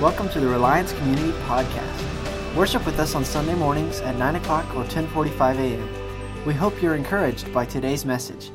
Welcome to the Reliance Community Podcast. Worship with us on Sunday mornings at 9 o'clock or 1045 a.m. We hope you're encouraged by today's message.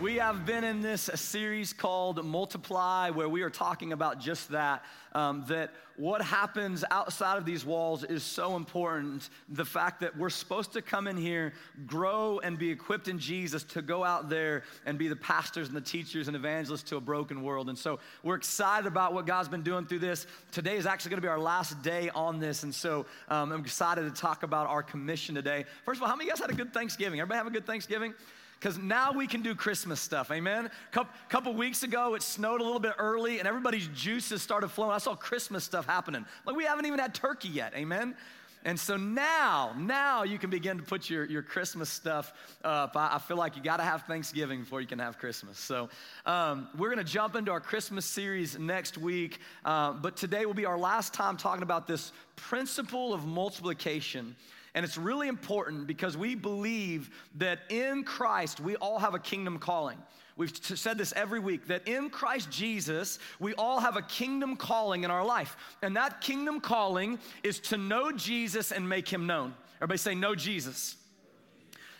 We have been in this series called Multiply, where we are talking about just that. Um, that what happens outside of these walls is so important. The fact that we're supposed to come in here, grow, and be equipped in Jesus to go out there and be the pastors and the teachers and evangelists to a broken world. And so we're excited about what God's been doing through this. Today is actually going to be our last day on this. And so um, I'm excited to talk about our commission today. First of all, how many of you guys had a good Thanksgiving? Everybody have a good Thanksgiving? Because now we can do Christmas stuff. Amen. A couple, weeks ago, it snowed a little bit early, and everybody's juices started flowing. I saw Christmas stuff happening. Like we haven't even had turkey yet. Amen. And so now, now you can begin to put your, your Christmas stuff up. I, I feel like you got to have Thanksgiving before you can have Christmas. So um, we're going to jump into our Christmas series next week. Uh, but today will be our last time talking about this principle of multiplication. And it's really important because we believe that in Christ we all have a kingdom calling. We've said this every week that in Christ Jesus, we all have a kingdom calling in our life. And that kingdom calling is to know Jesus and make him known. Everybody say, Know Jesus.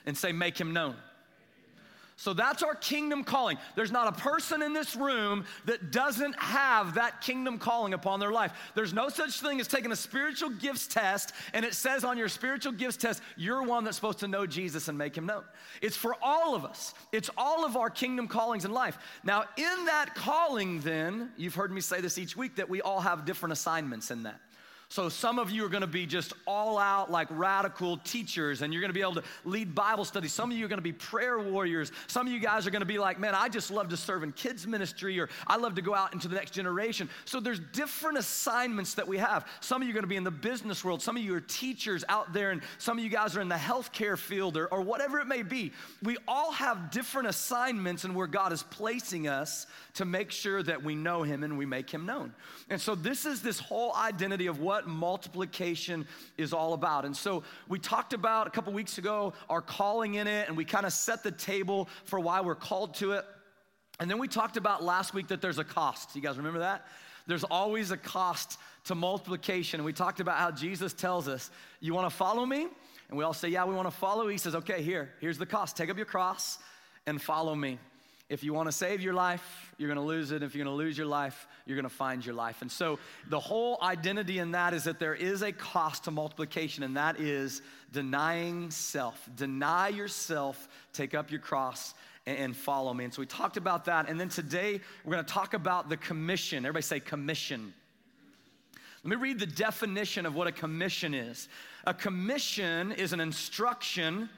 And say, Make him known. So that's our kingdom calling. There's not a person in this room that doesn't have that kingdom calling upon their life. There's no such thing as taking a spiritual gifts test and it says on your spiritual gifts test, you're one that's supposed to know Jesus and make him known. It's for all of us, it's all of our kingdom callings in life. Now, in that calling, then, you've heard me say this each week that we all have different assignments in that. So some of you are going to be just all out like radical teachers and you're going to be able to lead Bible studies. Some of you are going to be prayer warriors. Some of you guys are going to be like, "Man, I just love to serve in kids ministry or I love to go out into the next generation." So there's different assignments that we have. Some of you are going to be in the business world. Some of you are teachers out there and some of you guys are in the healthcare field or, or whatever it may be. We all have different assignments and where God is placing us to make sure that we know him and we make him known. And so this is this whole identity of what what multiplication is all about. And so we talked about a couple weeks ago our calling in it, and we kind of set the table for why we're called to it. And then we talked about last week that there's a cost. You guys remember that? There's always a cost to multiplication. And we talked about how Jesus tells us, You want to follow me? And we all say, Yeah, we want to follow. He says, Okay, here, here's the cost. Take up your cross and follow me. If you want to save your life, you're going to lose it. If you're going to lose your life, you're going to find your life. And so the whole identity in that is that there is a cost to multiplication, and that is denying self. Deny yourself, take up your cross, and follow me. And so we talked about that. And then today we're going to talk about the commission. Everybody say commission. Let me read the definition of what a commission is. A commission is an instruction,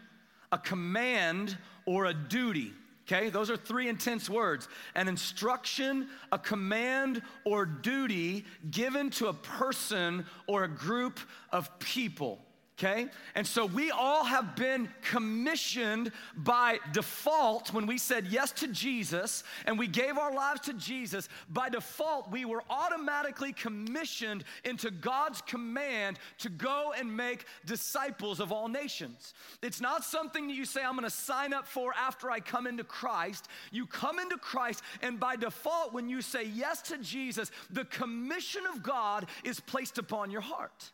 a command, or a duty. Okay, those are three intense words. An instruction, a command, or duty given to a person or a group of people okay? And so we all have been commissioned by default when we said yes to Jesus and we gave our lives to Jesus. By default, we were automatically commissioned into God's command to go and make disciples of all nations. It's not something that you say, I'm gonna sign up for after I come into Christ. You come into Christ, and by default, when you say yes to Jesus, the commission of God is placed upon your heart.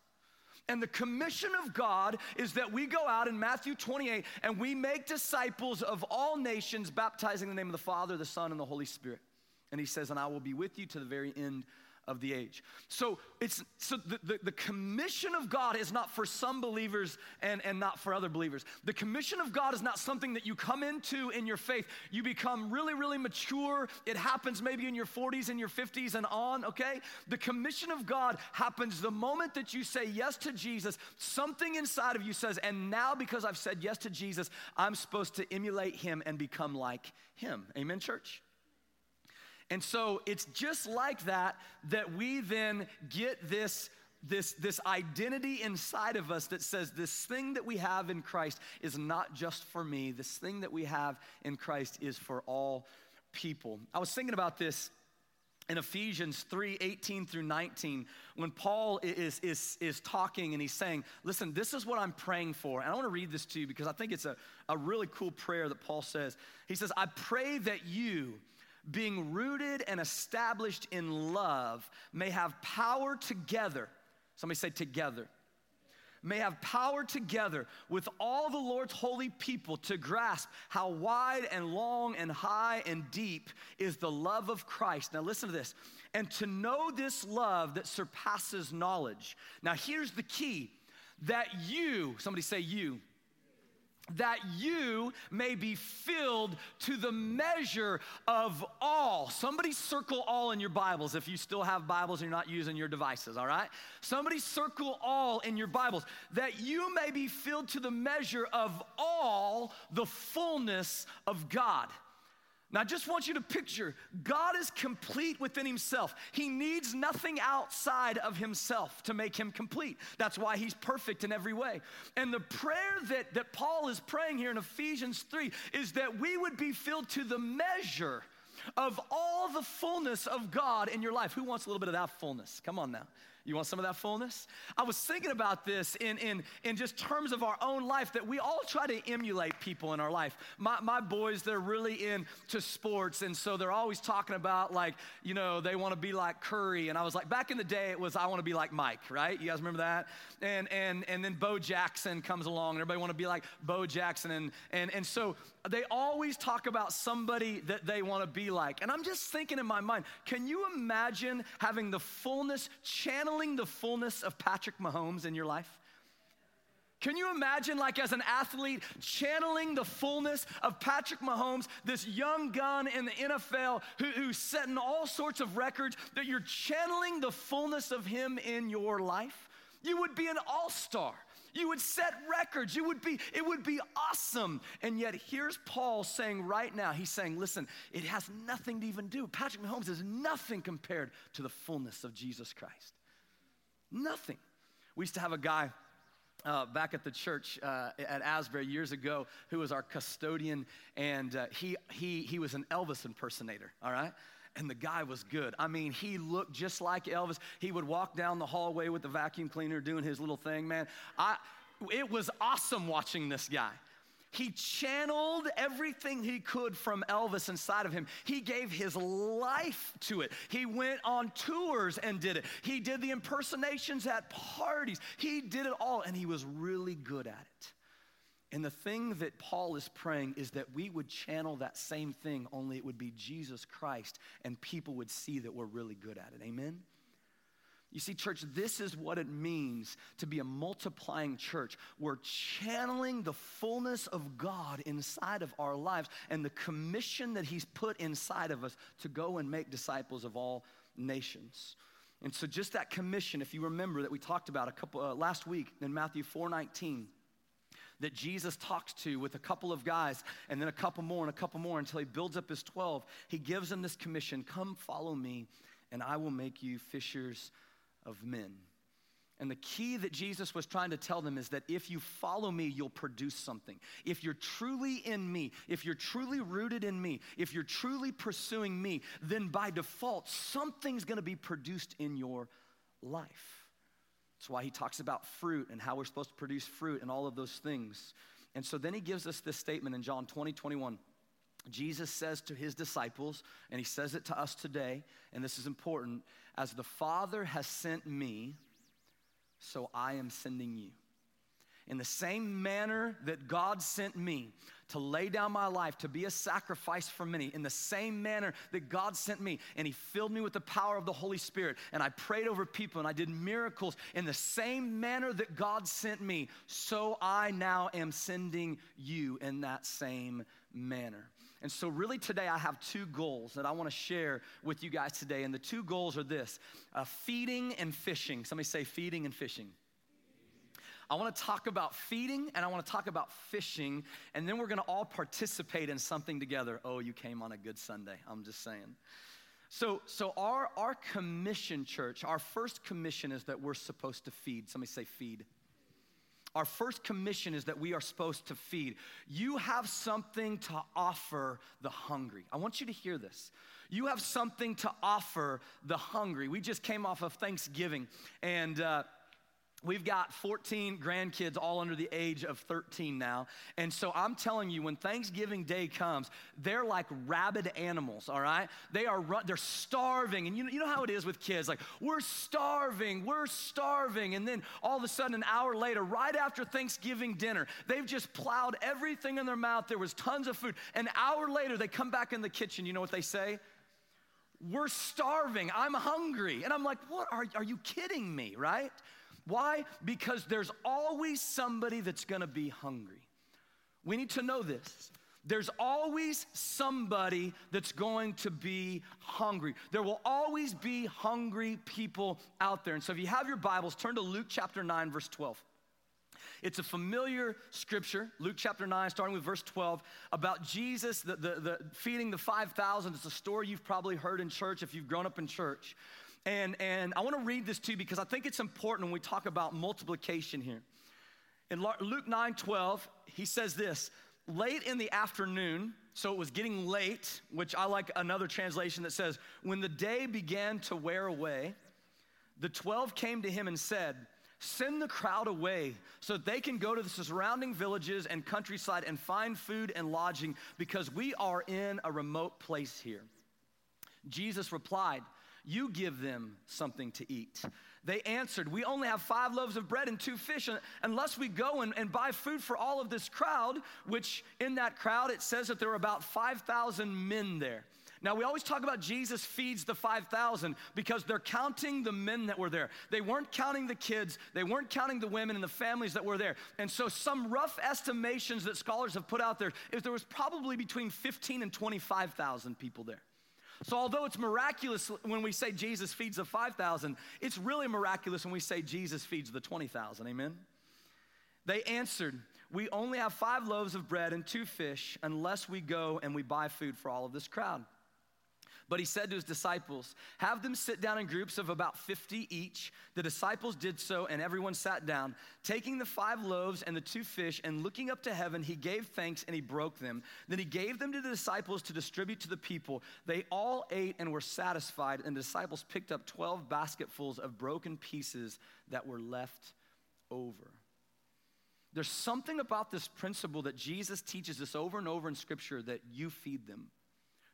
And the commission of God is that we go out in Matthew 28 and we make disciples of all nations, baptizing in the name of the Father, the Son, and the Holy Spirit. And he says, And I will be with you to the very end of the age. So it's so the, the, the, commission of God is not for some believers and, and not for other believers. The commission of God is not something that you come into in your faith. You become really, really mature. It happens maybe in your 40s and your 50s and on, okay? The commission of God happens the moment that you say yes to Jesus. Something inside of you says, and now because I've said yes to Jesus, I'm supposed to emulate him and become like him. Amen, church? And so it's just like that that we then get this this, this identity inside of us that says this thing that we have in Christ is not just for me. This thing that we have in Christ is for all people. I was thinking about this in Ephesians 3 18 through 19, when Paul is, is, is talking and he's saying, Listen, this is what I'm praying for. And I want to read this to you because I think it's a, a really cool prayer that Paul says. He says, I pray that you being rooted and established in love, may have power together. Somebody say together. May have power together with all the Lord's holy people to grasp how wide and long and high and deep is the love of Christ. Now, listen to this. And to know this love that surpasses knowledge. Now, here's the key that you, somebody say you, that you may be filled to the measure of all. Somebody circle all in your Bibles if you still have Bibles and you're not using your devices, all right? Somebody circle all in your Bibles that you may be filled to the measure of all the fullness of God. Now, I just want you to picture God is complete within himself. He needs nothing outside of himself to make him complete. That's why he's perfect in every way. And the prayer that, that Paul is praying here in Ephesians 3 is that we would be filled to the measure of all the fullness of God in your life. Who wants a little bit of that fullness? Come on now. You want some of that fullness? I was thinking about this in, in, in just terms of our own life that we all try to emulate people in our life. My, my boys, they're really into sports, and so they're always talking about, like, you know, they want to be like Curry. And I was like, back in the day, it was, I want to be like Mike, right? You guys remember that? And, and, and then Bo Jackson comes along, and everybody want to be like Bo Jackson. And, and, and so they always talk about somebody that they want to be like. And I'm just thinking in my mind, can you imagine having the fullness, channeling the fullness of Patrick Mahomes in your life? Can you imagine, like, as an athlete, channeling the fullness of Patrick Mahomes, this young gun in the NFL who, who's setting all sorts of records, that you're channeling the fullness of him in your life? You would be an all star. You would set records. You would be, it would be awesome. And yet here's Paul saying right now, he's saying, listen, it has nothing to even do. Patrick Mahomes is nothing compared to the fullness of Jesus Christ. Nothing. We used to have a guy uh, back at the church uh, at Asbury years ago who was our custodian, and uh, he, he, he was an Elvis impersonator, all right? And the guy was good. I mean, he looked just like Elvis. He would walk down the hallway with the vacuum cleaner doing his little thing, man. I, it was awesome watching this guy. He channeled everything he could from Elvis inside of him. He gave his life to it. He went on tours and did it. He did the impersonations at parties. He did it all, and he was really good at it. And the thing that Paul is praying is that we would channel that same thing, only it would be Jesus Christ, and people would see that we're really good at it. Amen? You see, church, this is what it means to be a multiplying church. We're channeling the fullness of God inside of our lives and the commission that He's put inside of us to go and make disciples of all nations. And so, just that commission, if you remember that we talked about a couple uh, last week in Matthew 4 19 that Jesus talks to with a couple of guys and then a couple more and a couple more until he builds up his 12. He gives them this commission Come follow me, and I will make you fishers of men. And the key that Jesus was trying to tell them is that if you follow me, you'll produce something. If you're truly in me, if you're truly rooted in me, if you're truly pursuing me, then by default, something's gonna be produced in your life. That's why he talks about fruit and how we're supposed to produce fruit and all of those things. And so then he gives us this statement in John 20, 21. Jesus says to his disciples, and he says it to us today, and this is important as the Father has sent me, so I am sending you. In the same manner that God sent me, to lay down my life, to be a sacrifice for many, in the same manner that God sent me. And He filled me with the power of the Holy Spirit. And I prayed over people and I did miracles in the same manner that God sent me. So I now am sending you in that same manner. And so, really, today I have two goals that I want to share with you guys today. And the two goals are this uh, feeding and fishing. Somebody say feeding and fishing. I want to talk about feeding and I want to talk about fishing, and then we're going to all participate in something together. Oh, you came on a good Sunday. I'm just saying. So, so our, our commission, church, our first commission is that we're supposed to feed. Somebody say, feed. Our first commission is that we are supposed to feed. You have something to offer the hungry. I want you to hear this. You have something to offer the hungry. We just came off of Thanksgiving, and uh, We've got 14 grandkids all under the age of 13 now. And so I'm telling you, when Thanksgiving Day comes, they're like rabid animals, all right? They are, they're starving. And you know, you know how it is with kids like, we're starving, we're starving. And then all of a sudden, an hour later, right after Thanksgiving dinner, they've just plowed everything in their mouth. There was tons of food. An hour later, they come back in the kitchen. You know what they say? We're starving. I'm hungry. And I'm like, what are, are you kidding me, right? Why? Because there's always somebody that's gonna be hungry. We need to know this. There's always somebody that's going to be hungry. There will always be hungry people out there. And so if you have your Bibles, turn to Luke chapter 9, verse 12. It's a familiar scripture, Luke chapter 9, starting with verse 12, about Jesus the, the, the feeding the 5,000. It's a story you've probably heard in church if you've grown up in church. And, and I want to read this to you because I think it's important when we talk about multiplication here. In Luke 9 12, he says this late in the afternoon, so it was getting late, which I like another translation that says, when the day began to wear away, the 12 came to him and said, Send the crowd away so that they can go to the surrounding villages and countryside and find food and lodging because we are in a remote place here. Jesus replied, you give them something to eat. They answered, We only have five loaves of bread and two fish. Unless we go and, and buy food for all of this crowd, which in that crowd it says that there were about 5,000 men there. Now, we always talk about Jesus feeds the 5,000 because they're counting the men that were there. They weren't counting the kids, they weren't counting the women and the families that were there. And so, some rough estimations that scholars have put out there is there was probably between 15 and 25,000 people there. So, although it's miraculous when we say Jesus feeds the 5,000, it's really miraculous when we say Jesus feeds the 20,000. Amen? They answered, We only have five loaves of bread and two fish unless we go and we buy food for all of this crowd. But he said to his disciples, Have them sit down in groups of about 50 each. The disciples did so, and everyone sat down. Taking the five loaves and the two fish, and looking up to heaven, he gave thanks and he broke them. Then he gave them to the disciples to distribute to the people. They all ate and were satisfied, and the disciples picked up 12 basketfuls of broken pieces that were left over. There's something about this principle that Jesus teaches us over and over in Scripture that you feed them.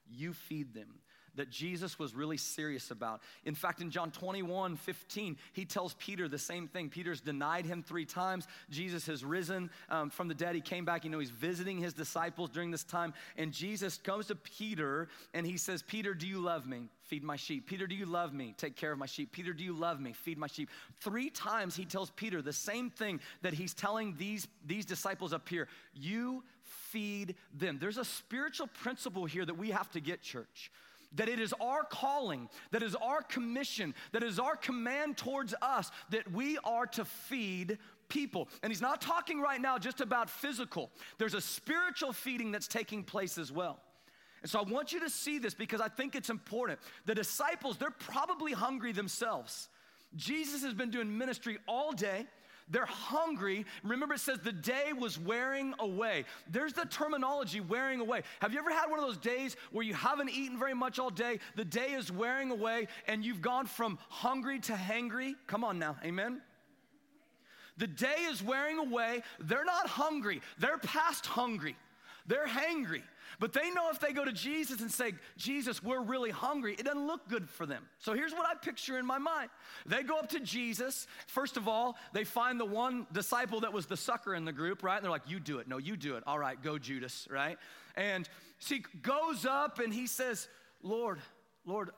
You feed them that Jesus was really serious about. In fact, in John 21 15, he tells Peter the same thing. Peter's denied him three times. Jesus has risen um, from the dead. He came back. You know, he's visiting his disciples during this time. And Jesus comes to Peter and he says, Peter, do you love me? Feed my sheep. Peter, do you love me? Take care of my sheep. Peter, do you love me? Feed my sheep. Three times he tells Peter the same thing that he's telling these, these disciples up here. You feed them. There's a spiritual principle here that we have to get, church that it is our calling, that is our commission, that is our command towards us that we are to feed people. And he's not talking right now just about physical, there's a spiritual feeding that's taking place as well. And so I want you to see this because I think it's important. The disciples, they're probably hungry themselves. Jesus has been doing ministry all day. They're hungry. Remember, it says the day was wearing away. There's the terminology wearing away. Have you ever had one of those days where you haven't eaten very much all day? The day is wearing away and you've gone from hungry to hangry? Come on now, amen? The day is wearing away. They're not hungry, they're past hungry, they're hangry. But they know if they go to Jesus and say, Jesus, we're really hungry, it doesn't look good for them. So here's what I picture in my mind. They go up to Jesus. First of all, they find the one disciple that was the sucker in the group, right? And they're like, You do it. No, you do it. All right, go, Judas, right? And he goes up and he says, Lord, Lord,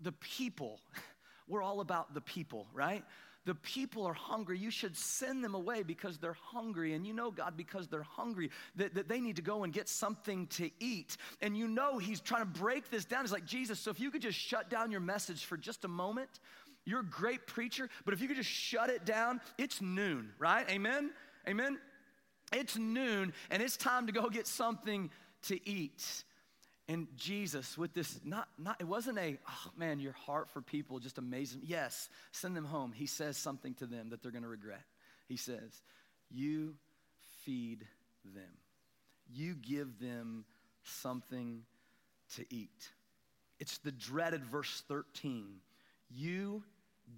the people, we're all about the people, right? The people are hungry. You should send them away because they're hungry. And you know, God, because they're hungry, that, that they need to go and get something to eat. And you know, He's trying to break this down. He's like, Jesus, so if you could just shut down your message for just a moment, you're a great preacher, but if you could just shut it down, it's noon, right? Amen? Amen? It's noon, and it's time to go get something to eat. And Jesus, with this, not, not, it wasn't a, oh man, your heart for people just amazing. Yes, send them home. He says something to them that they're going to regret. He says, You feed them, you give them something to eat. It's the dreaded verse 13. You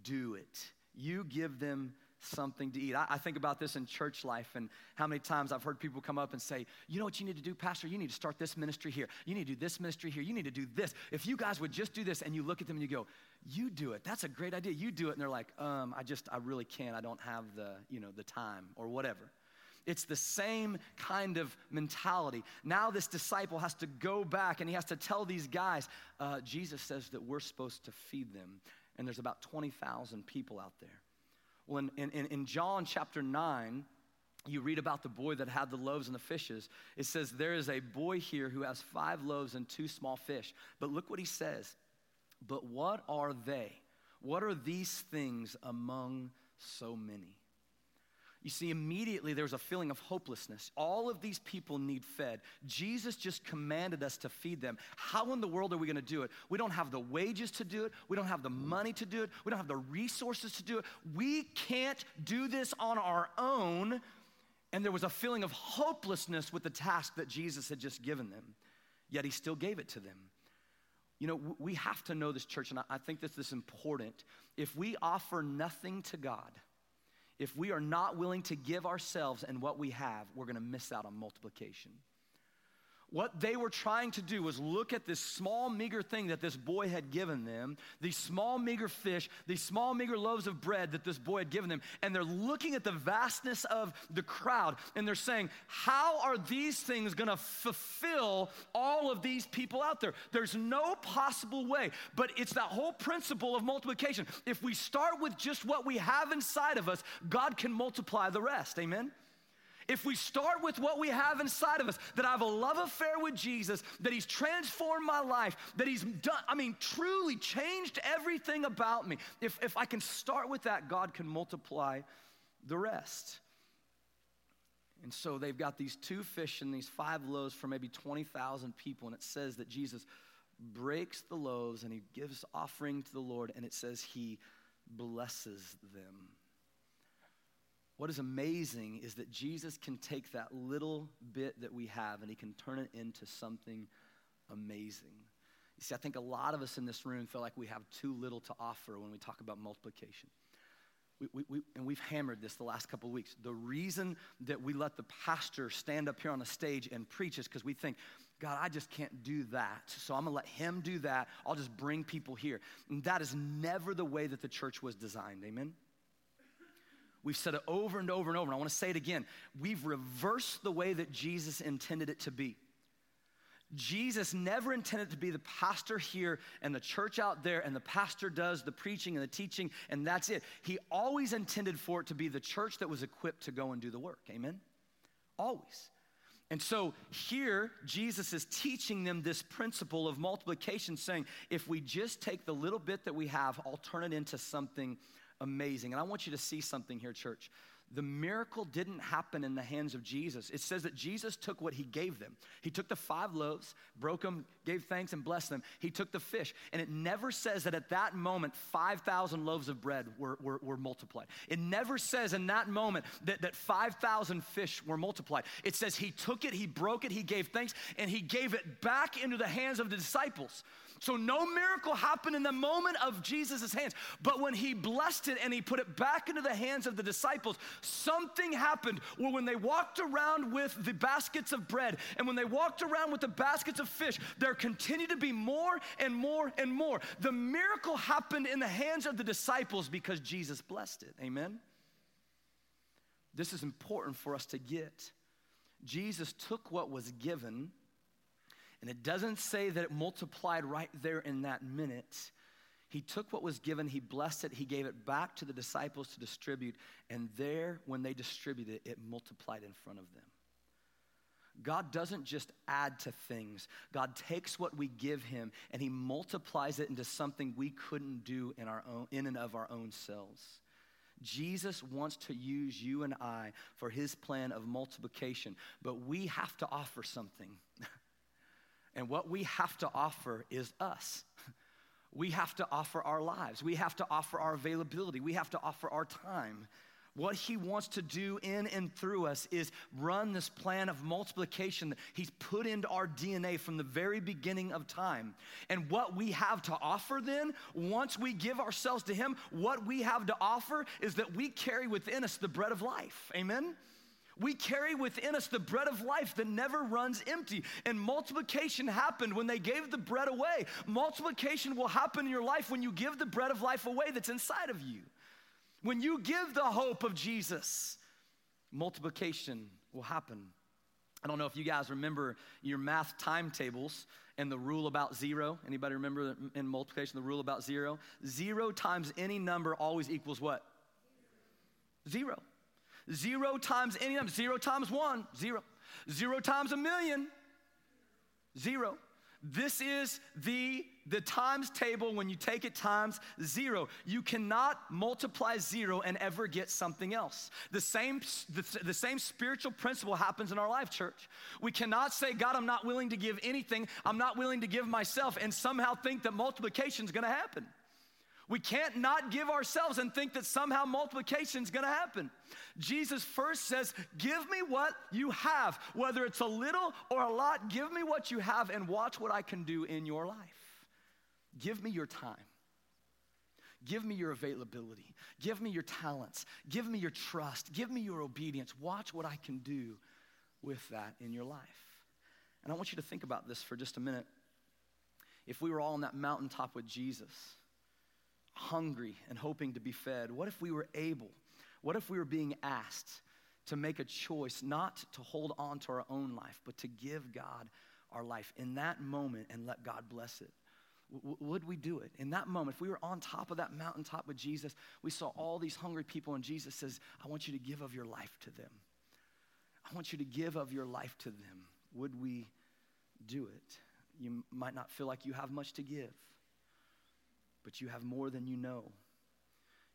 do it, you give them something to eat. I, I, think about this in church life and how many times I've heard people come up and say, You know what you need to do, Pastor? You need to start this ministry here. You need to do this ministry here. You need to do this. If you guys would just do this, and you look at them and you go, You do it. That's a great idea. You do it. And they're like, um, I just, I really can't. I don't have the, you know, the time or whatever. It's the same kind of mentality. Now, this disciple has to go back and he has to tell these guys, uh, Jesus says that we're supposed to feed them. And there's about 20,000 people out there. Well, in, in, in John chapter 9, you read about the boy that had the loaves and the fishes. It says, There is a boy here who has five loaves and two small fish. But look what he says. But what are they? What are these things among so many? You see, immediately there was a feeling of hopelessness. All of these people need fed. Jesus just commanded us to feed them. How in the world are we going to do it? We don't have the wages to do it. We don't have the money to do it. We don't have the resources to do it. We can't do this on our own. And there was a feeling of hopelessness with the task that Jesus had just given them, yet he still gave it to them. You know, we have to know this, church, and I think this is important. If we offer nothing to God, if we are not willing to give ourselves and what we have, we're going to miss out on multiplication. What they were trying to do was look at this small, meager thing that this boy had given them, these small, meager fish, these small, meager loaves of bread that this boy had given them, and they're looking at the vastness of the crowd, and they're saying, How are these things gonna fulfill all of these people out there? There's no possible way, but it's that whole principle of multiplication. If we start with just what we have inside of us, God can multiply the rest. Amen? If we start with what we have inside of us, that I have a love affair with Jesus, that He's transformed my life, that He's done, I mean, truly changed everything about me. If, if I can start with that, God can multiply the rest. And so they've got these two fish and these five loaves for maybe 20,000 people. And it says that Jesus breaks the loaves and he gives offering to the Lord, and it says he blesses them. What is amazing is that Jesus can take that little bit that we have and he can turn it into something amazing. You see, I think a lot of us in this room feel like we have too little to offer when we talk about multiplication. We, we, we, and we've hammered this the last couple of weeks. The reason that we let the pastor stand up here on a stage and preach is because we think, God, I just can't do that. So I'm to let him do that. I'll just bring people here. And that is never the way that the church was designed. Amen? We've said it over and over and over, and I want to say it again. We've reversed the way that Jesus intended it to be. Jesus never intended to be the pastor here and the church out there, and the pastor does the preaching and the teaching, and that's it. He always intended for it to be the church that was equipped to go and do the work. Amen? Always. And so here, Jesus is teaching them this principle of multiplication, saying, if we just take the little bit that we have, I'll turn it into something amazing. And I want you to see something here, church. The miracle didn't happen in the hands of Jesus. It says that Jesus took what he gave them. He took the five loaves, broke them, gave thanks, and blessed them. He took the fish. And it never says that at that moment, 5,000 loaves of bread were, were, were, multiplied. It never says in that moment that, that 5,000 fish were multiplied. It says he took it, he broke it, he gave thanks, and he gave it back into the hands of the disciples. So no miracle happened in the moment of Jesus' hands. But when he blessed it and he put it back into the hands of the disciples, something happened where when they walked around with the baskets of bread and when they walked around with the baskets of fish, there continued to be more and more and more. The miracle happened in the hands of the disciples because Jesus blessed it. Amen? This is important for us to get. Jesus took what was given and it doesn't say that it multiplied right there in that minute. He took what was given, he blessed it, he gave it back to the disciples to distribute, and there, when they distributed it, it multiplied in front of them. God doesn't just add to things. God takes what we give him and he multiplies it into something we couldn't do in our own in and of our own selves. Jesus wants to use you and I for his plan of multiplication, but we have to offer something. And what we have to offer is us. We have to offer our lives. We have to offer our availability. We have to offer our time. What he wants to do in and through us is run this plan of multiplication that he's put into our DNA from the very beginning of time. And what we have to offer then, once we give ourselves to him, what we have to offer is that we carry within us the bread of life. Amen? We carry within us the bread of life that never runs empty. And multiplication happened when they gave the bread away. Multiplication will happen in your life when you give the bread of life away that's inside of you. When you give the hope of Jesus, multiplication will happen. I don't know if you guys remember your math timetables and the rule about zero. Anybody remember in multiplication the rule about zero? Zero times any number always equals what? Zero. Zero times any number. Zero times one, zero. Zero times a million, zero. This is the, the times table when you take it times zero. You cannot multiply zero and ever get something else. The same, the, the same spiritual principle happens in our life, church. We cannot say, God, I'm not willing to give anything, I'm not willing to give myself, and somehow think that multiplication is gonna happen. We can't not give ourselves and think that somehow multiplication is gonna happen. Jesus first says, Give me what you have, whether it's a little or a lot, give me what you have and watch what I can do in your life. Give me your time. Give me your availability. Give me your talents. Give me your trust. Give me your obedience. Watch what I can do with that in your life. And I want you to think about this for just a minute. If we were all on that mountaintop with Jesus, hungry and hoping to be fed? What if we were able, what if we were being asked to make a choice not to hold on to our own life, but to give God our life in that moment and let God bless it? W- would we do it? In that moment, if we were on top of that mountaintop with Jesus, we saw all these hungry people, and Jesus says, I want you to give of your life to them. I want you to give of your life to them. Would we do it? You might not feel like you have much to give but you have more than you know.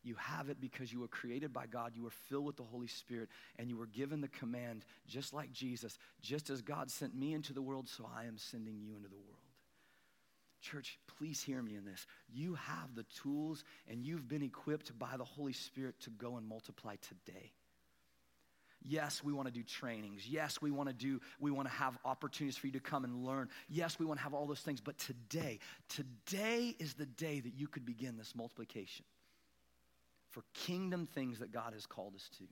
You have it because you were created by God, you were filled with the Holy Spirit, and you were given the command, just like Jesus, just as God sent me into the world, so I am sending you into the world. Church, please hear me in this. You have the tools and you've been equipped by the Holy Spirit to go and multiply today. Yes, we want to do trainings. Yes, we want to do, we want to have opportunities for you to come and learn. Yes, we want to have all those things. But today, today is the day that you could begin this multiplication for kingdom things that God has called us to.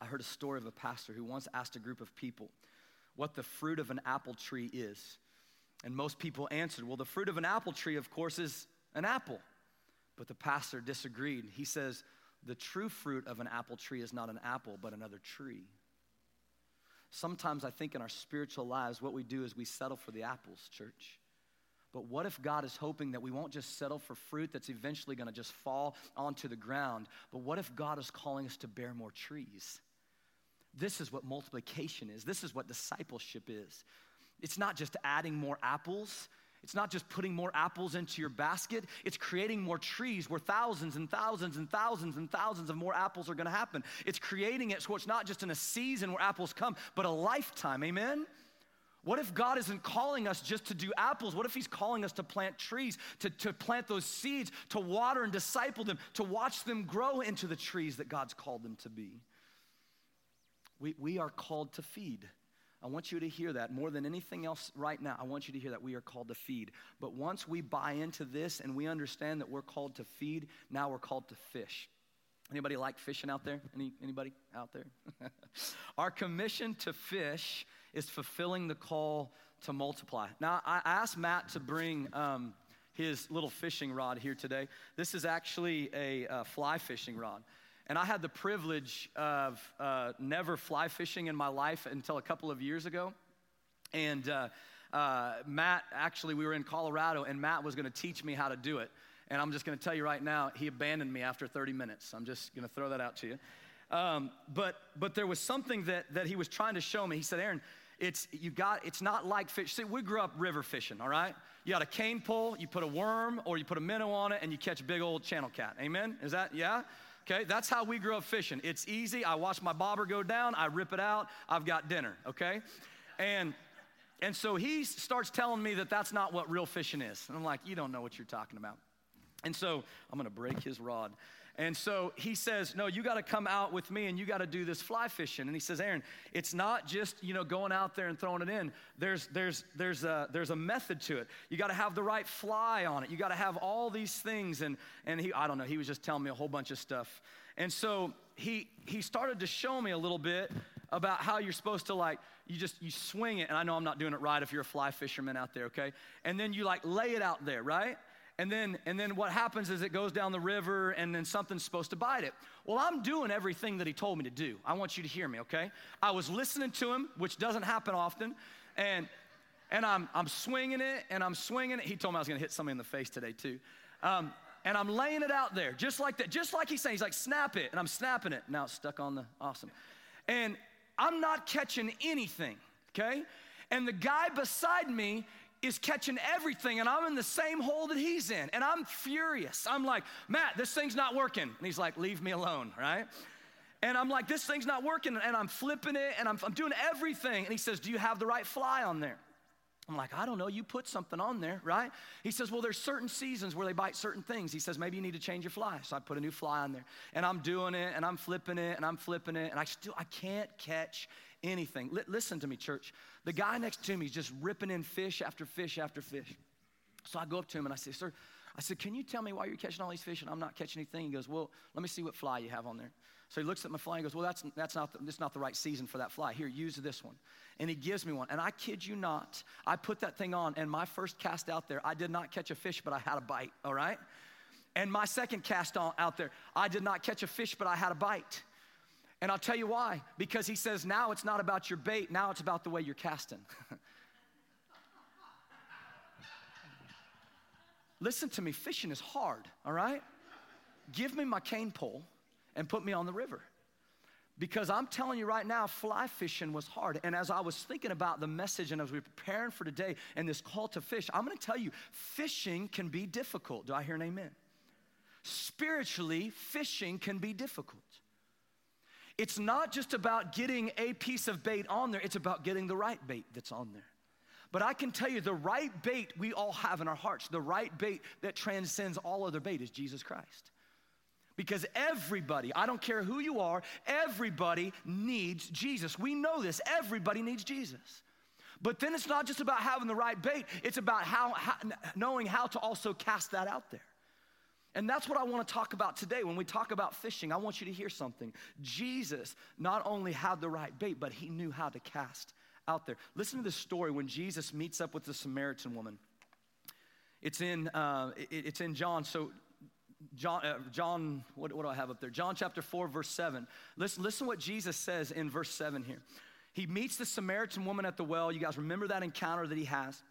I heard a story of a pastor who once asked a group of people what the fruit of an apple tree is. And most people answered, well, the fruit of an apple tree, of course, is an apple. But the pastor disagreed. He says, the true fruit of an apple tree is not an apple, but another tree. Sometimes I think in our spiritual lives, what we do is we settle for the apples, church. But what if God is hoping that we won't just settle for fruit that's eventually going to just fall onto the ground, but what if God is calling us to bear more trees? This is what multiplication is. This is what discipleship is. It's not just adding more apples, it's not just putting more apples into your basket, it's creating more trees where thousands and thousands and thousands and thousands of more apples are gonna happen. It's creating it so it's not just in a season where apples come, but a lifetime. Amen? What if God isn't calling us just to do apples? What if He's calling us to plant trees, to, to plant those seeds, to water and disciple them, to watch them grow into the trees that God's called them to be? We, we are called to feed. I want you to hear that more than anything else right now. I want you to hear that we are called to feed. But once we buy into this and we understand that we're called to feed, now we're called to fish. Anybody like fishing out there? Any, anybody out there? Our commission to fish is fulfilling the call to multiply. Now, I asked Matt to bring um, his little fishing rod here today. This is actually a, a fly fishing rod. And I had the privilege of uh, never fly fishing in my life until a couple of years ago. And uh, uh, Matt, actually, we were in Colorado, and Matt was going to teach me how to do it. And I'm just going to tell you right now, he abandoned me after 30 minutes. I'm just going to throw that out to you. Um, but but there was something that that he was trying to show me. He said, Aaron, it's you got it's not like fish. See, we grew up river fishing, all right? You got a cane pole, you put a worm or you put a minnow on it, and you catch big old channel cat. Amen? Is that yeah? Okay, that's how we grew up fishing. It's easy. I watch my bobber go down, I rip it out, I've got dinner, okay? And and so he starts telling me that that's not what real fishing is. And I'm like, you don't know what you're talking about. And so I'm gonna break his rod. And so he says, No, you got to come out with me and you got to do this fly fishing. And he says, Aaron, it's not just, you know, going out there and throwing it in. There's, there's, there's, a, there's a method to it. You got to have the right fly on it. You got to have all these things. And, and he, I don't know, he was just telling me a whole bunch of stuff. And so he, he started to show me a little bit about how you're supposed to like, you just, you swing it. And I know I'm not doing it right if you're a fly fisherman out there, okay? And then you like lay it out there, right? And then and then what happens is it goes down the river and then something's supposed to bite it. Well i'm doing everything that he told me to do. I want you to hear me okay? I was listening to him which doesn't happen often and and i'm i'm swinging it and i'm swinging it. He told me i was going to hit somebody in the face today too. Um, and i'm laying it out there just like that just like he's saying. He's like snap it and i'm snapping it. Now it's stuck on the awesome. And i'm not catching anything okay? And the guy beside me is catching everything, and I'm in the same hole that he's in. And I'm furious. I'm like, Matt, this thing's not working. And he's like, leave me alone, right? And I'm like, this thing's not working. And I'm flipping it and I'm, I'm doing everything. And he says, Do you have the right fly on there? I'm like, I don't know. You put something on there, right? He says, Well, there's certain seasons where they bite certain things. He says, Maybe you need to change your fly. So I put a new fly on there. And I'm doing it and I'm flipping it and I'm flipping it. And I still, I can't catch anything. L- listen to me, church. The guy next to me is just ripping in fish after fish after fish. So I go up to him and I say, Sir, I said, Can you tell me why you're catching all these fish and I'm not catching anything? He goes, Well, let me see what fly you have on there. So he looks at my fly and goes, Well, that's, that's, not the, that's not the right season for that fly. Here, use this one. And he gives me one. And I kid you not, I put that thing on, and my first cast out there, I did not catch a fish, but I had a bite, all right? And my second cast on, out there, I did not catch a fish, but I had a bite. And I'll tell you why. Because he says, now it's not about your bait, now it's about the way you're casting. Listen to me, fishing is hard, all right? Give me my cane pole and put me on the river. Because I'm telling you right now, fly fishing was hard. And as I was thinking about the message and as we were preparing for today and this call to fish, I'm gonna tell you, fishing can be difficult. Do I hear an amen? Spiritually, fishing can be difficult. It's not just about getting a piece of bait on there, it's about getting the right bait that's on there. But I can tell you the right bait we all have in our hearts, the right bait that transcends all other bait is Jesus Christ. Because everybody, I don't care who you are, everybody needs Jesus. We know this. Everybody needs Jesus. But then it's not just about having the right bait, it's about how, how knowing how to also cast that out there. And that's what I want to talk about today. When we talk about fishing, I want you to hear something. Jesus not only had the right bait, but he knew how to cast out there. Listen to this story when Jesus meets up with the Samaritan woman. It's in, uh, it, it's in John. So, John, uh, John what, what do I have up there? John chapter 4, verse 7. Listen, listen what Jesus says in verse 7 here. He meets the Samaritan woman at the well. You guys remember that encounter that he has?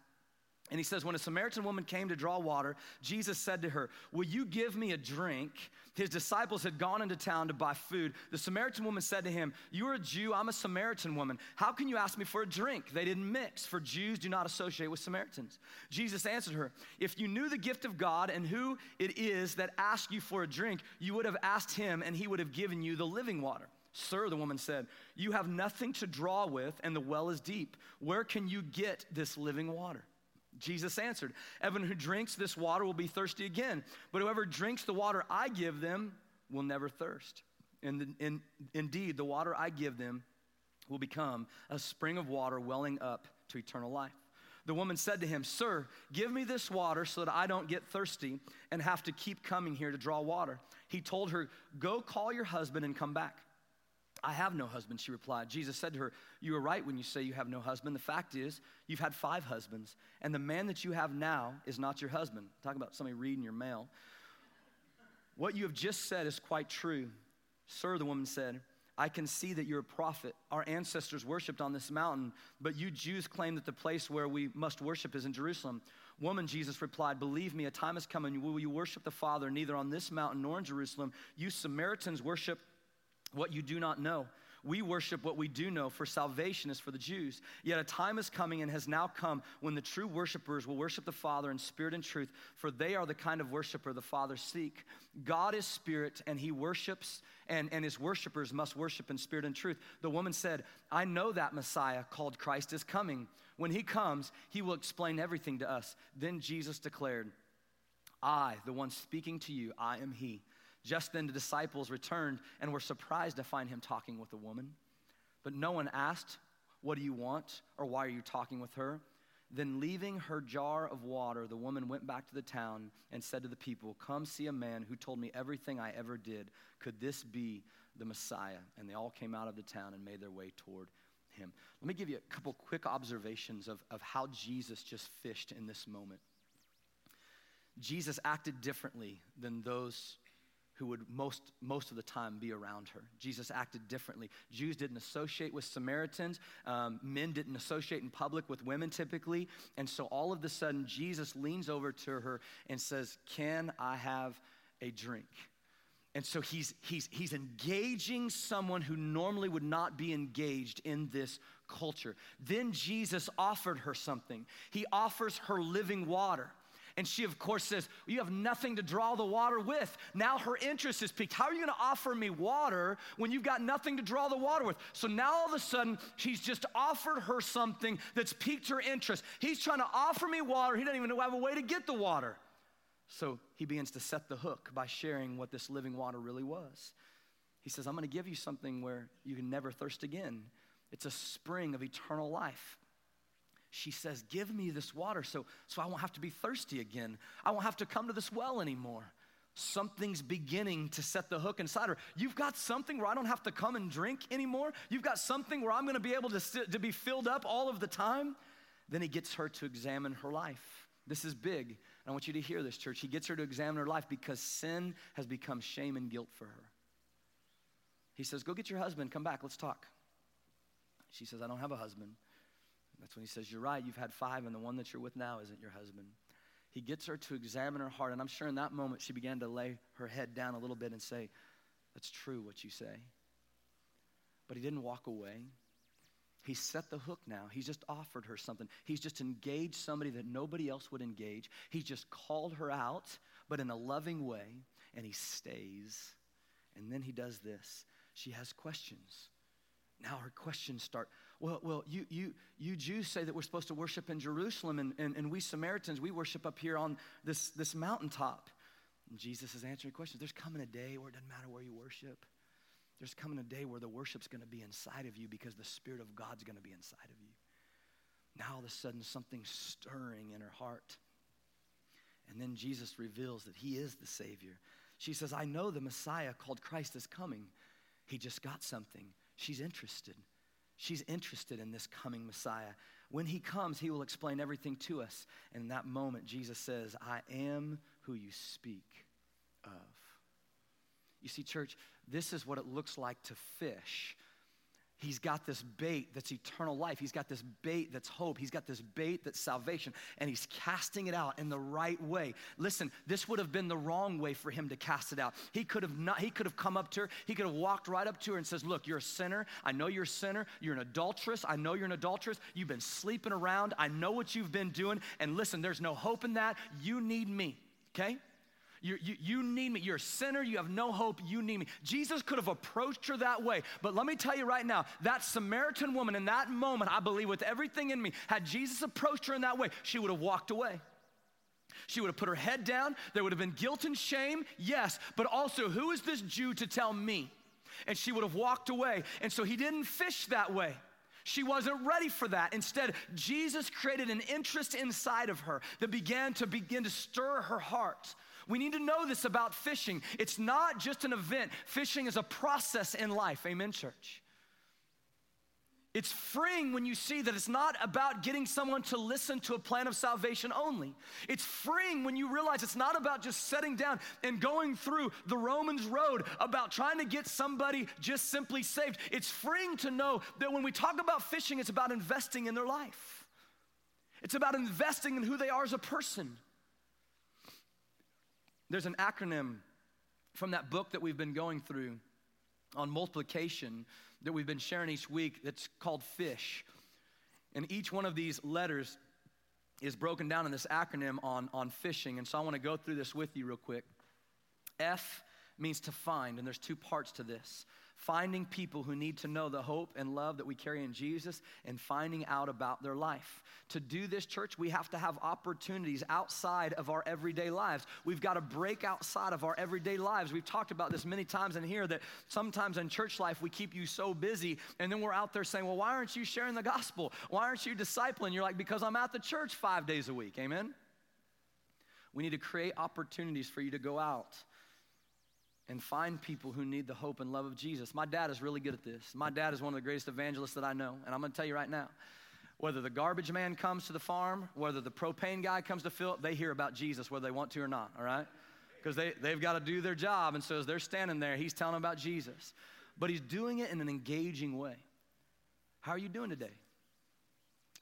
And he says, When a Samaritan woman came to draw water, Jesus said to her, Will you give me a drink? His disciples had gone into town to buy food. The Samaritan woman said to him, You are a Jew, I'm a Samaritan woman. How can you ask me for a drink? They didn't mix, for Jews do not associate with Samaritans. Jesus answered her, If you knew the gift of God and who it is that asked you for a drink, you would have asked him, and he would have given you the living water. Sir, the woman said, You have nothing to draw with, and the well is deep. Where can you get this living water? Jesus answered, Everyone who drinks this water will be thirsty again, but whoever drinks the water I give them will never thirst. And in, indeed, the water I give them will become a spring of water welling up to eternal life. The woman said to him, Sir, give me this water so that I don't get thirsty and have to keep coming here to draw water. He told her, Go call your husband and come back. I have no husband, she replied. Jesus said to her, You are right when you say you have no husband. The fact is, you've had five husbands, and the man that you have now is not your husband. Talk about somebody reading your mail. What you have just said is quite true. Sir, the woman said, I can see that you're a prophet. Our ancestors worshiped on this mountain, but you Jews claim that the place where we must worship is in Jerusalem. Woman, Jesus replied, Believe me, a time is coming. Will you will worship the Father neither on this mountain nor in Jerusalem? You Samaritans worship what you do not know. We worship what we do know, for salvation is for the Jews. Yet a time is coming and has now come when the true worshipers will worship the Father in spirit and truth, for they are the kind of worshiper the Father seek. God is spirit, and he worships, and, and his worshipers must worship in spirit and truth. The woman said, I know that Messiah called Christ is coming. When he comes, he will explain everything to us. Then Jesus declared, I, the one speaking to you, I am he. Just then the disciples returned and were surprised to find him talking with a woman. But no one asked, What do you want? or Why are you talking with her? Then, leaving her jar of water, the woman went back to the town and said to the people, Come see a man who told me everything I ever did. Could this be the Messiah? And they all came out of the town and made their way toward him. Let me give you a couple quick observations of, of how Jesus just fished in this moment. Jesus acted differently than those who would most, most of the time be around her. Jesus acted differently. Jews didn't associate with Samaritans, um, men didn't associate in public with women typically. And so all of a sudden, Jesus leans over to her and says, Can I have a drink? And so he's, he's, he's engaging someone who normally would not be engaged in this culture. Then Jesus offered her something. He offers her living water. And she, of course, says, You have nothing to draw the water with. Now her interest is piqued. How are you going to offer me water when you've got nothing to draw the water with? So now all of a sudden, he's just offered her something that's piqued her interest. He's trying to offer me water. He doesn't even know I have a way to get the water. So he begins to set the hook by sharing what this living water really was. He says, I'm going to give you something where you can never thirst again. It's a spring of eternal life she says, Give me this water so, so I won't have to be thirsty again. I won't have to come to this well anymore. Something's beginning to set the hook inside her. You've got something where I don't have to come and drink anymore. You've got something where I'm going to be able to, sit, to be filled up all of the time. Then he gets her to examine her life. This is big. I want you to hear this, church. He gets her to examine her life because sin has become shame and guilt for her. He says, Go get your husband, come back, let's talk. She says, I don't have a husband. That's when he says, You're right, you've had five, and the one that you're with now isn't your husband. He gets her to examine her heart, and I'm sure in that moment she began to lay her head down a little bit and say, That's true what you say. But he didn't walk away. He set the hook now. He's just offered her something. He's just engaged somebody that nobody else would engage. He's just called her out, but in a loving way, and he stays. And then he does this. She has questions. Now her questions start well, well you, you, you Jews say that we're supposed to worship in Jerusalem, and, and, and we Samaritans, we worship up here on this, this mountaintop. And Jesus is answering questions. There's coming a day where it doesn't matter where you worship. There's coming a day where the worship's going to be inside of you because the Spirit of God's going to be inside of you. Now, all of a sudden, something's stirring in her heart. And then Jesus reveals that he is the Savior. She says, I know the Messiah called Christ is coming. He just got something. She's interested. She's interested in this coming Messiah. When he comes, he will explain everything to us. And in that moment, Jesus says, I am who you speak of. You see, church, this is what it looks like to fish He's got this bait that's eternal life. He's got this bait that's hope. He's got this bait that's salvation, and he's casting it out in the right way. Listen, this would have been the wrong way for him to cast it out. He could have not, he could have come up to her, he could have walked right up to her and says, Look, you're a sinner. I know you're a sinner. You're an adulteress. I know you're an adulteress. You've been sleeping around. I know what you've been doing. And listen, there's no hope in that. You need me. Okay? You, you, you need me. You're a sinner. You have no hope. You need me. Jesus could have approached her that way. But let me tell you right now, that Samaritan woman in that moment, I believe with everything in me, had Jesus approached her in that way, she would have walked away. She would have put her head down. There would have been guilt and shame, yes, but also, who is this Jew to tell me? And she would have walked away. And so he didn't fish that way. She wasn't ready for that. Instead, Jesus created an interest inside of her that began to begin to stir her heart. We need to know this about fishing. It's not just an event, fishing is a process in life. Amen, church. It's freeing when you see that it's not about getting someone to listen to a plan of salvation only. It's freeing when you realize it's not about just setting down and going through the Romans road about trying to get somebody just simply saved. It's freeing to know that when we talk about fishing, it's about investing in their life, it's about investing in who they are as a person. There's an acronym from that book that we've been going through on multiplication that we've been sharing each week that's called FISH. And each one of these letters is broken down in this acronym on, on fishing. And so I want to go through this with you real quick. F means to find, and there's two parts to this. Finding people who need to know the hope and love that we carry in Jesus and finding out about their life. To do this, church, we have to have opportunities outside of our everyday lives. We've got to break outside of our everyday lives. We've talked about this many times in here that sometimes in church life we keep you so busy, and then we're out there saying, Well, why aren't you sharing the gospel? Why aren't you discipling? You're like, Because I'm at the church five days a week. Amen? We need to create opportunities for you to go out and find people who need the hope and love of Jesus. My dad is really good at this. My dad is one of the greatest evangelists that I know, and I'm going to tell you right now. Whether the garbage man comes to the farm, whether the propane guy comes to fill it, they hear about Jesus whether they want to or not, all right? Because they, they've got to do their job, and so as they're standing there, he's telling them about Jesus. But he's doing it in an engaging way. How are you doing today?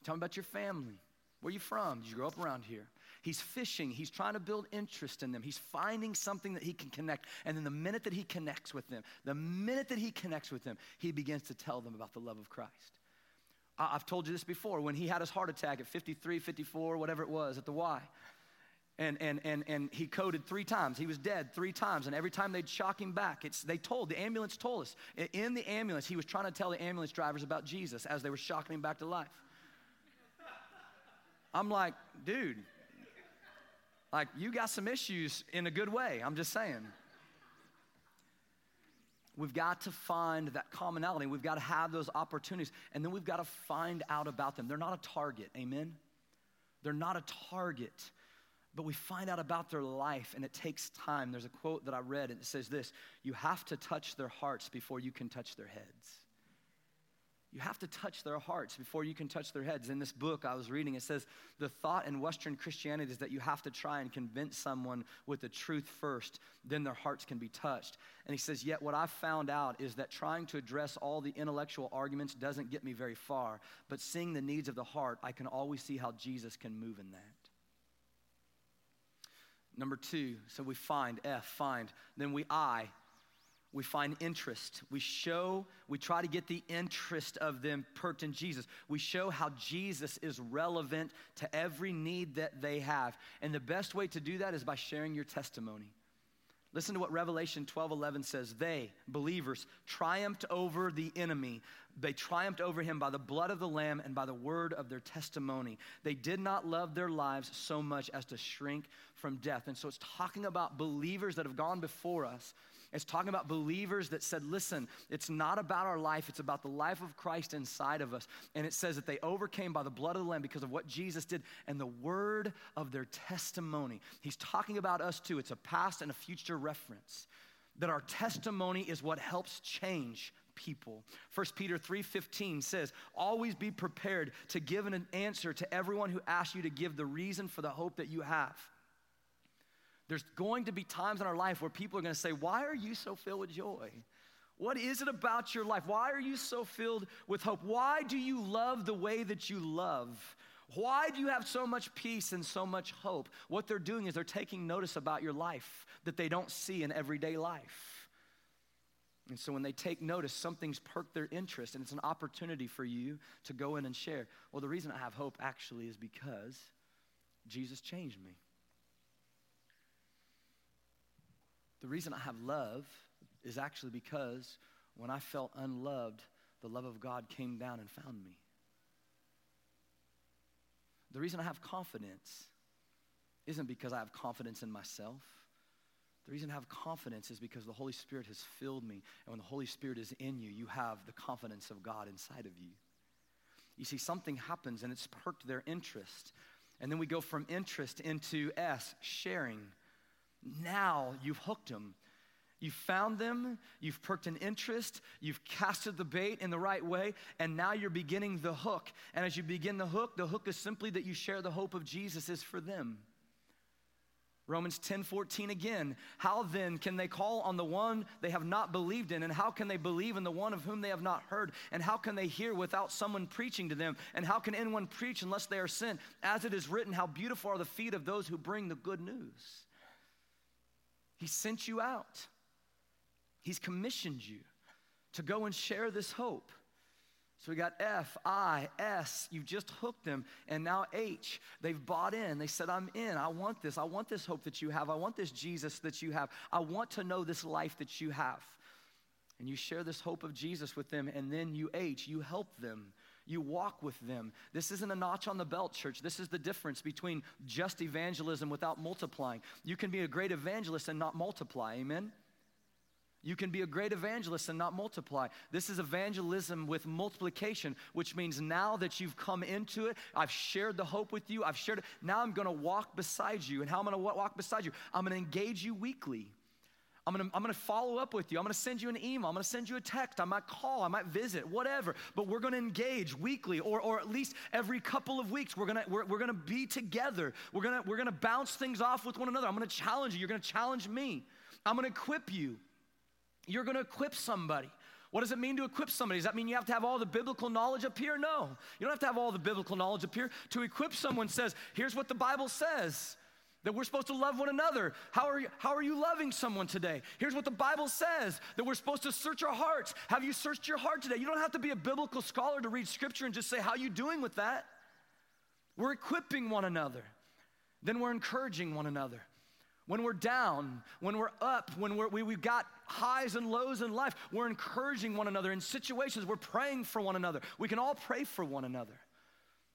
Tell me about your family. Where you from? Did you grow up around here? He's fishing. He's trying to build interest in them. He's finding something that he can connect. And then the minute that he connects with them, the minute that he connects with them, he begins to tell them about the love of Christ. I've told you this before. When he had his heart attack at 53, 54, whatever it was, at the Y, and, and, and, and he coded three times. He was dead three times. And every time they'd shock him back, it's, they told, the ambulance told us. In the ambulance, he was trying to tell the ambulance drivers about Jesus as they were shocking him back to life. I'm like, dude, like, you got some issues in a good way, I'm just saying. We've got to find that commonality. We've got to have those opportunities. And then we've got to find out about them. They're not a target, amen? They're not a target, but we find out about their life and it takes time. There's a quote that I read and it says this You have to touch their hearts before you can touch their heads. You have to touch their hearts before you can touch their heads. In this book I was reading, it says the thought in Western Christianity is that you have to try and convince someone with the truth first, then their hearts can be touched. And he says, Yet what I've found out is that trying to address all the intellectual arguments doesn't get me very far, but seeing the needs of the heart, I can always see how Jesus can move in that. Number two, so we find, F, find. Then we I, we find interest. We show, we try to get the interest of them perked in Jesus. We show how Jesus is relevant to every need that they have. And the best way to do that is by sharing your testimony. Listen to what Revelation 12 11 says. They, believers, triumphed over the enemy. They triumphed over him by the blood of the Lamb and by the word of their testimony. They did not love their lives so much as to shrink from death. And so it's talking about believers that have gone before us it's talking about believers that said, listen, it's not about our life, it's about the life of Christ inside of us. And it says that they overcame by the blood of the Lamb because of what Jesus did and the word of their testimony. He's talking about us too. It's a past and a future reference. That our testimony is what helps change people. 1 Peter 3:15 says, "Always be prepared to give an answer to everyone who asks you to give the reason for the hope that you have." There's going to be times in our life where people are going to say, Why are you so filled with joy? What is it about your life? Why are you so filled with hope? Why do you love the way that you love? Why do you have so much peace and so much hope? What they're doing is they're taking notice about your life that they don't see in everyday life. And so when they take notice, something's perked their interest, and it's an opportunity for you to go in and share. Well, the reason I have hope actually is because Jesus changed me. The reason I have love is actually because when I felt unloved, the love of God came down and found me. The reason I have confidence isn't because I have confidence in myself. The reason I have confidence is because the Holy Spirit has filled me. And when the Holy Spirit is in you, you have the confidence of God inside of you. You see, something happens and it's perked their interest. And then we go from interest into S, sharing. Now you've hooked them. You've found them, you've perked an interest, you've casted the bait in the right way, and now you're beginning the hook. And as you begin the hook, the hook is simply that you share the hope of Jesus is for them. Romans 10 14 again. How then can they call on the one they have not believed in? And how can they believe in the one of whom they have not heard? And how can they hear without someone preaching to them? And how can anyone preach unless they are sent? As it is written, how beautiful are the feet of those who bring the good news. He sent you out. He's commissioned you to go and share this hope. So we got F, I, S, You've just hooked them, and now H. They've bought in. They said, I'm in. I want this. I want this hope that you have. I want this Jesus that you have. I want to know this life that you have. and you share this hope of Jesus with them, and then you H, you help them. You walk with them. This isn't a notch on the belt, church. This is the difference between just evangelism without multiplying. You can be a great evangelist and not multiply. Amen? You can be a great evangelist and not multiply. This is evangelism with multiplication, which means now that you've come into it, I've shared the hope with you, I've shared it. Now I'm gonna walk beside you. And how I'm gonna walk beside you? I'm gonna engage you weekly. I'm gonna, I'm gonna follow up with you. I'm gonna send you an email. I'm gonna send you a text. I might call. I might visit, whatever. But we're gonna engage weekly or, or at least every couple of weeks. We're gonna, we're, we're gonna be together. We're gonna, we're gonna bounce things off with one another. I'm gonna challenge you. You're gonna challenge me. I'm gonna equip you. You're gonna equip somebody. What does it mean to equip somebody? Does that mean you have to have all the biblical knowledge up here? No. You don't have to have all the biblical knowledge up here. To equip someone says, here's what the Bible says. That we're supposed to love one another. How are, you, how are you loving someone today? Here's what the Bible says that we're supposed to search our hearts. Have you searched your heart today? You don't have to be a biblical scholar to read scripture and just say, How you doing with that? We're equipping one another. Then we're encouraging one another. When we're down, when we're up, when we're, we, we've got highs and lows in life, we're encouraging one another. In situations, we're praying for one another. We can all pray for one another.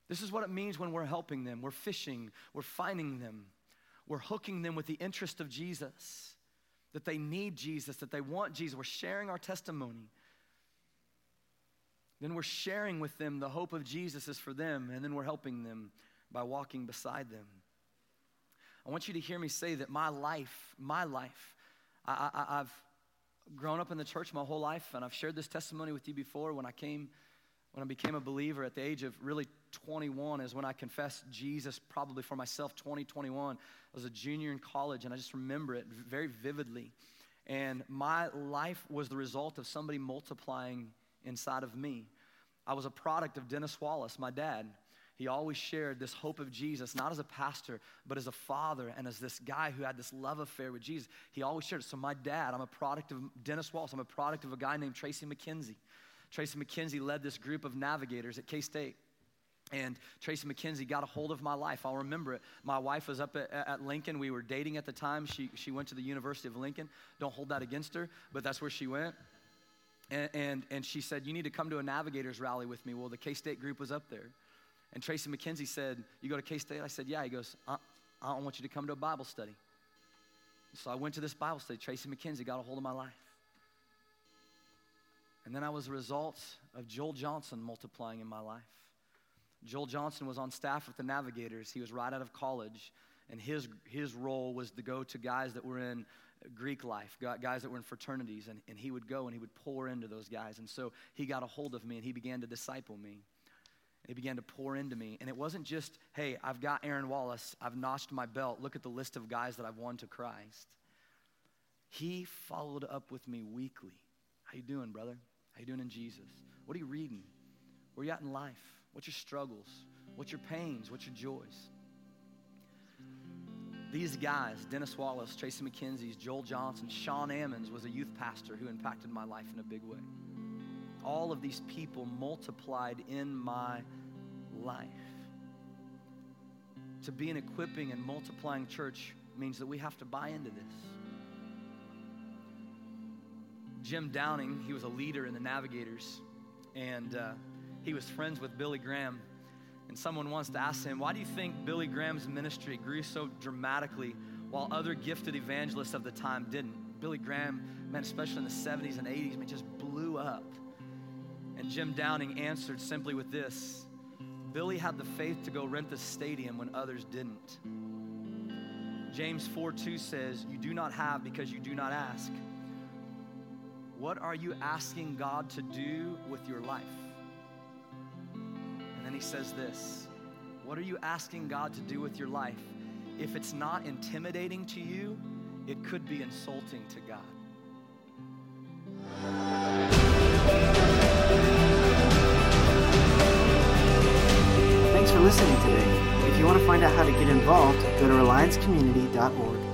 This is what it means when we're helping them. We're fishing, we're finding them, we're hooking them with the interest of Jesus, that they need Jesus, that they want Jesus. We're sharing our testimony. Then we're sharing with them the hope of Jesus is for them, and then we're helping them by walking beside them. I want you to hear me say that my life, my life, I, I, I've grown up in the church my whole life, and I've shared this testimony with you before when I came, when I became a believer at the age of really 21 is when I confessed Jesus probably for myself, 2021. I was a junior in college, and I just remember it very vividly. And my life was the result of somebody multiplying inside of me. I was a product of Dennis Wallace, my dad he always shared this hope of Jesus, not as a pastor, but as a father and as this guy who had this love affair with Jesus. He always shared it. So, my dad, I'm a product of Dennis Wallace, I'm a product of a guy named Tracy McKenzie. Tracy McKenzie led this group of navigators at K State. And Tracy McKenzie got a hold of my life. I'll remember it. My wife was up at, at, Lincoln. We were dating at the time. She, she went to the University of Lincoln. Don't hold that against her, but that's where she went. And, and, and she said, You need to come to a navigators rally with me. Well, the K State group was up there. And Tracy McKenzie said, You go to K State? I said, Yeah. He goes, I, I don't want you to come to a Bible study. So I went to this Bible study. Tracy McKenzie got a hold of my life. And then I was a result of Joel Johnson multiplying in my life. Joel Johnson was on staff with the Navigators. He was right out of college, and his, his role was to go to guys that were in Greek life, guys that were in fraternities, and, and he would go and he would pour into those guys. And so he got a hold of me and he began to disciple me. He began to pour into me. And it wasn't just, hey, I've got Aaron Wallace, I've notched my belt, look at the list of guys that I've won to Christ. He followed up with me weekly. How you doing, brother? How you doing in Jesus? What are you reading? Where you at in life? What's your struggles? What's your pains? What's your joys? These guys, Dennis Wallace, Tracy McKenzie, Joel Johnson, Sean Ammons was a youth pastor who impacted my life in a big way all of these people multiplied in my life. To be an equipping and multiplying church means that we have to buy into this. Jim Downing, he was a leader in the Navigators, and uh, he was friends with Billy Graham. And someone wants to ask him, why do you think Billy Graham's ministry grew so dramatically while other gifted evangelists of the time didn't? Billy Graham, man, especially in the 70s and 80s, man, just blew up. And Jim Downing answered simply with this Billy had the faith to go rent the stadium when others didn't. James 4 2 says, You do not have because you do not ask. What are you asking God to do with your life? He says this What are you asking God to do with your life? If it's not intimidating to you, it could be insulting to God. Thanks for listening today. If you want to find out how to get involved, go to reliancecommunity.org.